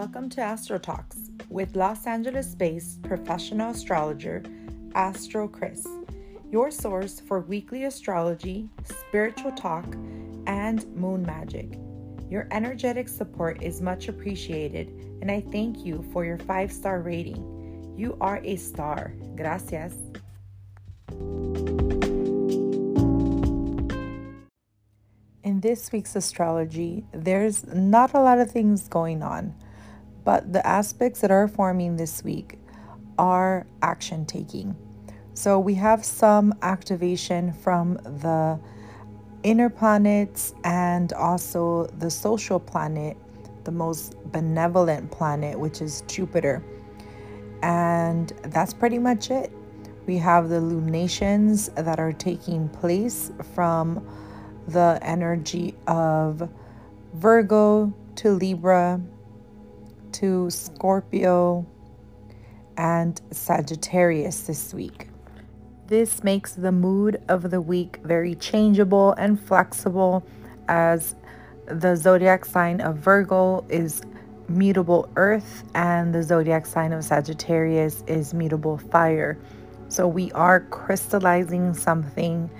Welcome to Astro Talks with Los Angeles based professional astrologer Astro Chris, your source for weekly astrology, spiritual talk, and moon magic. Your energetic support is much appreciated, and I thank you for your five star rating. You are a star. Gracias. In this week's astrology, there's not a lot of things going on, but the aspects that are forming this week are action taking. So we have some activation from the inner planets and also the social planet, the most benevolent planet, which is Jupiter. And that's pretty much it. We have the lunations that are taking place from the energy of Virgo to Libra to Scorpio and Sagittarius this week. This makes the mood of the week very changeable and flexible as the zodiac sign of Virgo is mutable earth and the zodiac sign of Sagittarius is mutable fire. So we are crystallizing something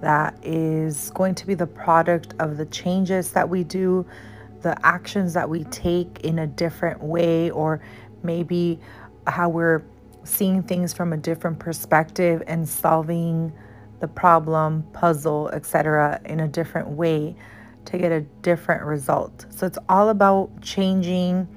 that is going to be the product of the changes that we do, the actions that we take in a different way, or maybe how we're seeing things from a different perspective and solving the problem, puzzle, etc., in a different way to get a different result. So it's all about changing,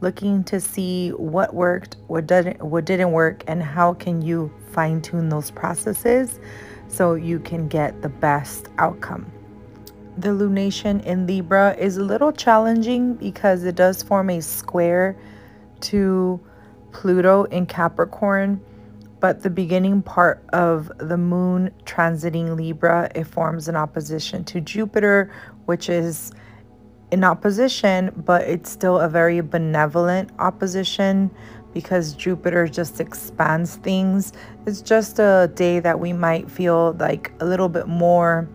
looking to see what worked, what didn't, what didn't work, and how can you fine tune those processes so you can get the best outcome. The lunation in Libra is a little challenging because it does form a square to Pluto in Capricorn, but the beginning part of the moon transiting Libra, it forms an opposition to Jupiter, which is in opposition, but it's still a very benevolent opposition because Jupiter just expands things. It's just a day that we might feel like a little bit more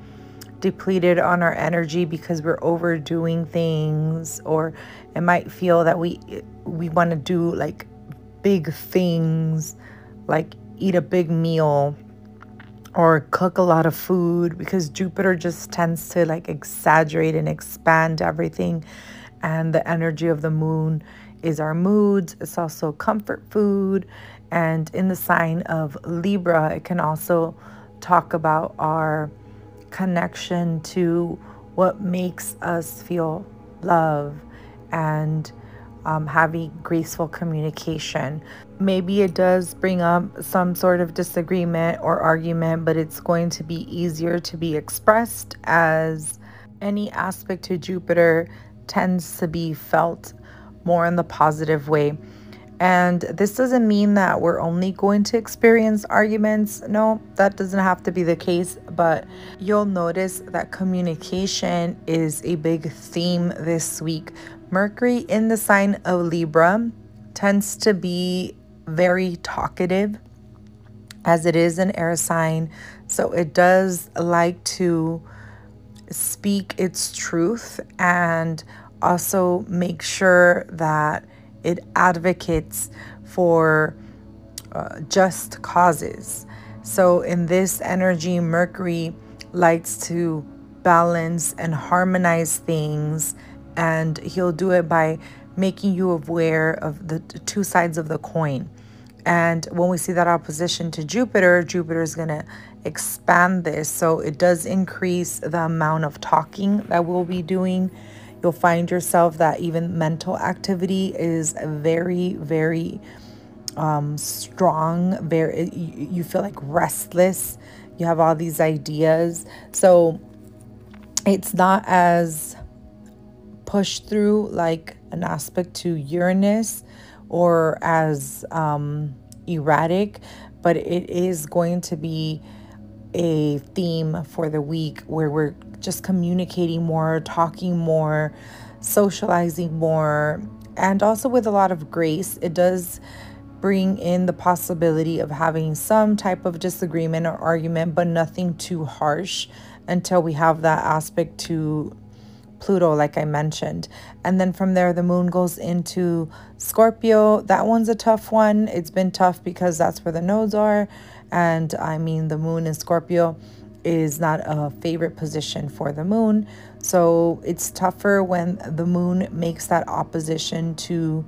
depleted on our energy because we're overdoing things or it might feel that we we want to do like big things like eat a big meal or cook a lot of food because Jupiter just tends to like exaggerate and expand everything and the energy of the moon is our moods. It's also comfort food. And in the sign of Libra, it can also talk about our connection to what makes us feel love and um, having graceful communication. Maybe it does bring up some sort of disagreement or argument, but it's going to be easier to be expressed as any aspect to Jupiter tends to be felt more in the positive way. And this doesn't mean that we're only going to experience arguments. No, that doesn't have to be the case. But you'll notice that communication is a big theme this week. Mercury in the sign of Libra tends to be very talkative, as it is an air sign. So it does like to speak its truth and also make sure that it advocates for uh, just causes. So, in this energy, Mercury likes to balance and harmonize things, and he'll do it by making you aware of the two sides of the coin. And when we see that opposition to Jupiter, Jupiter is going to expand this. So it does increase the amount of talking that we'll be doing You'll find yourself that even mental activity is very, very um, strong. Very, you, feel like restless. You have all these ideas. So it's not as pushed through like an aspect to Uranus or as um, erratic, but it is going to be a theme for the week where we're just communicating more, talking more, socializing more, and also with a lot of grace. It does bring in the possibility of having some type of disagreement or argument, but nothing too harsh until we have that aspect to Pluto, like I mentioned. And then from there, the moon goes into Scorpio. That one's a tough one. It's been tough because that's where the nodes are. And I mean, the moon in Scorpio is not a favorite position for the moon. So it's tougher when the moon makes that opposition to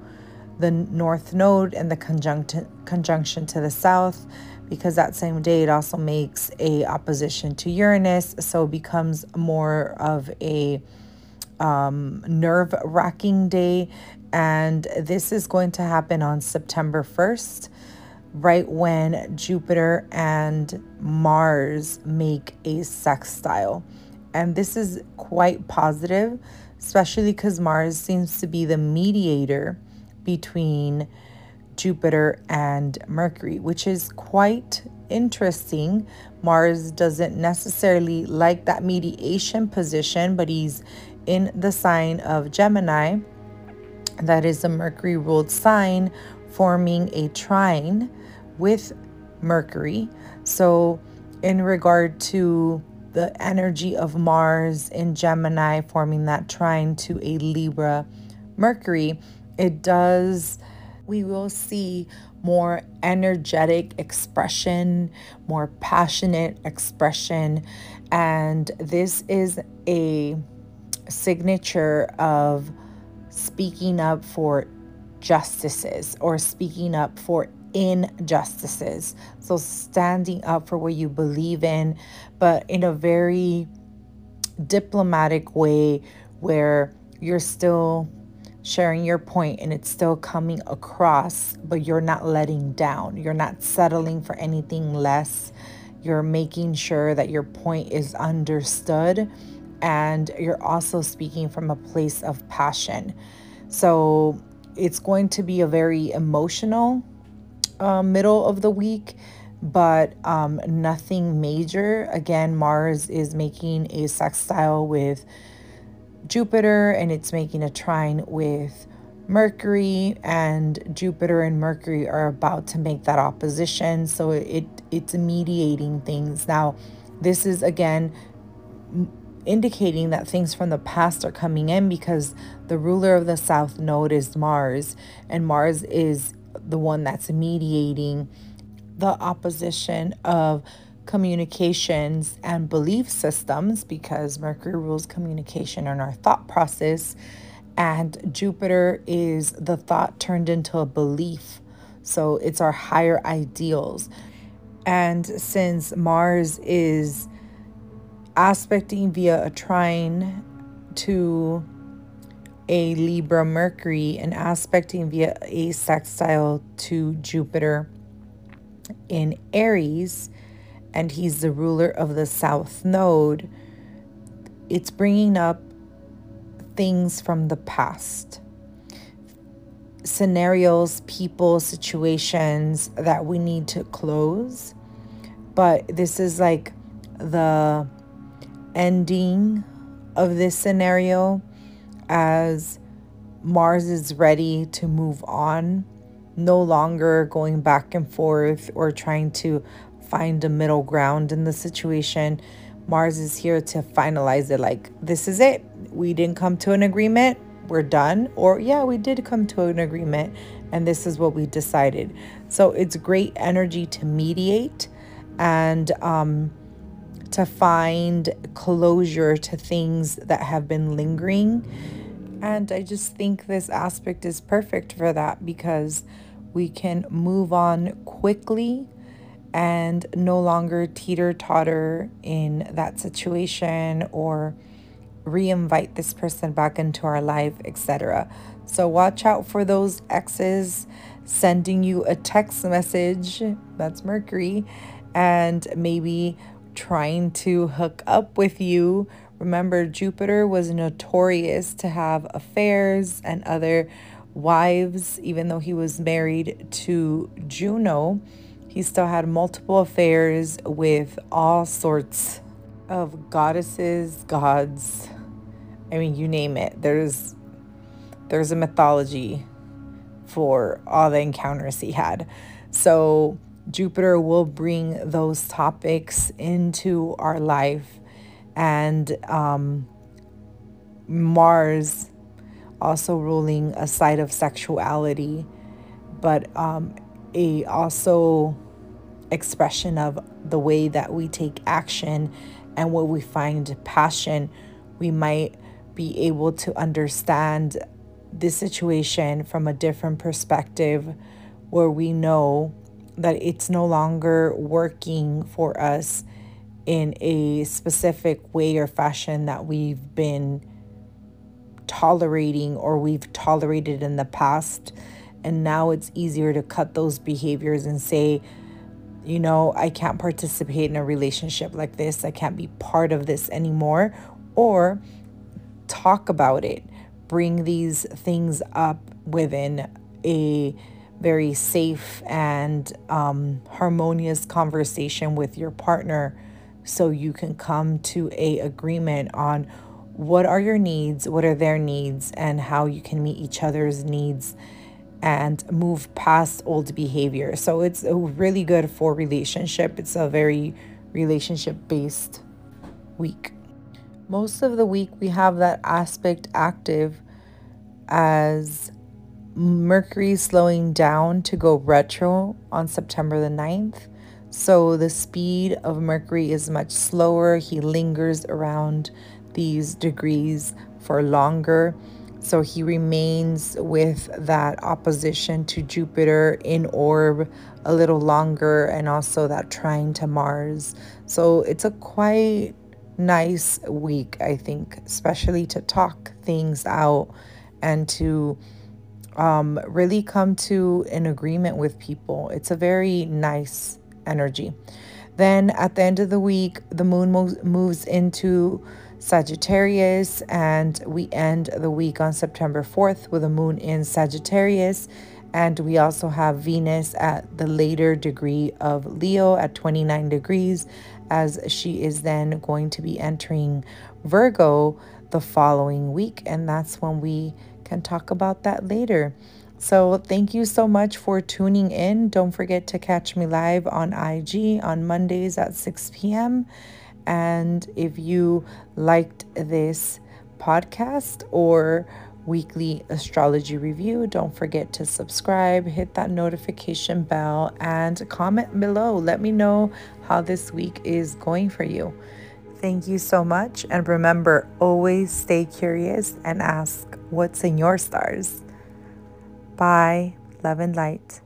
the north node and the conjunction conjunction to the south because that same day it also makes a opposition to Uranus so it becomes more of a um, nerve wracking day and this is going to happen on September 1st right when Jupiter and Mars make a sextile and this is quite positive especially because Mars seems to be the mediator between Jupiter and Mercury, which is quite interesting. Mars doesn't necessarily like that mediation position, but he's in the sign of Gemini. That is a Mercury ruled sign forming a trine with Mercury. So, in regard to the energy of Mars in Gemini forming that trine to a Libra Mercury, it does, we will see more energetic expression, more passionate expression. And this is a signature of speaking up for justices or speaking up for injustices. So, standing up for what you believe in, but in a very diplomatic way where you're still sharing your point and it's still coming across, but you're not letting down. You're not settling for anything less. You're making sure that your point is understood and you're also speaking from a place of passion. So it's going to be a very emotional uh, middle of the week, but um, nothing major. Again, Mars is making a sextile with Jupiter and it's making a trine with Mercury and Jupiter and Mercury are about to make that opposition so it it's mediating things now this is again indicating that things from the past are coming in because the ruler of the south node is Mars and Mars is the one that's mediating the opposition of communications and belief systems because Mercury rules communication and our thought process, and Jupiter is the thought turned into a belief. So it's our higher ideals. And since Mars is aspecting via a trine to a Libra Mercury and aspecting via a sextile to Jupiter in Aries, and he's the ruler of the south node, it's bringing up things from the past scenarios, people, situations that we need to close. But this is like the ending of this scenario as Mars is ready to move on, no longer going back and forth or trying to find a middle ground in the situation. Mars is here to finalize it like, this is it. We didn't come to an agreement. We're done. Or, yeah, we did come to an agreement and this is what we decided. So it's great energy to mediate and um, to find closure to things that have been lingering. And I just think this aspect is perfect for that because we can move on quickly and no longer teeter totter in that situation or re-invite this person back into our life, etc. So watch out for those exes sending you a text message, that's Mercury, and maybe trying to hook up with you. Remember, Jupiter was notorious to have affairs and other wives, even though he was married to Juno. He still had multiple affairs with all sorts of goddesses, gods. I mean, you name it. There's there's a mythology for all the encounters he had. So Jupiter will bring those topics into our life and um, Mars also ruling a side of sexuality, but um, a also expression of the way that we take action and where we find passion. We might be able to understand this situation from a different perspective where we know that it's no longer working for us in a specific way or fashion that we've been tolerating or we've tolerated in the past. And now it's easier to cut those behaviors and say, you know, I can't participate in a relationship like this. I can't be part of this anymore. Or talk about it, bring these things up within a very safe and um, harmonious conversation with your partner so you can come to a agreement on what are your needs what are their needs and how you can meet each other's needs and move past old behavior. So it's really good for relationship. It's a very relationship based week. Most of the week we have that aspect active as Mercury slowing down to go retro on September the 9th. So the speed of Mercury is much slower. He lingers around these degrees for longer. So he remains with that opposition to Jupiter in orb a little longer and also that trine to Mars. So it's a quite nice week, I think, especially to talk things out and to um, really come to an agreement with people. It's a very nice energy. Then at the end of the week, the moon moves into Sagittarius, and we end the week on September 4th with a moon in Sagittarius. And we also have Venus at the later degree of Leo at 29 degrees, as she is then going to be entering Virgo the following week. And that's when we can talk about that later. So, thank you so much for tuning in. Don't forget to catch me live on IG on Mondays at 6 p.m. And if you liked this podcast or weekly astrology review, don't forget to subscribe, hit that notification bell, and comment below. Let me know how this week is going for you. Thank you so much. And remember, always stay curious and ask what's in your stars. Bye. Love and light.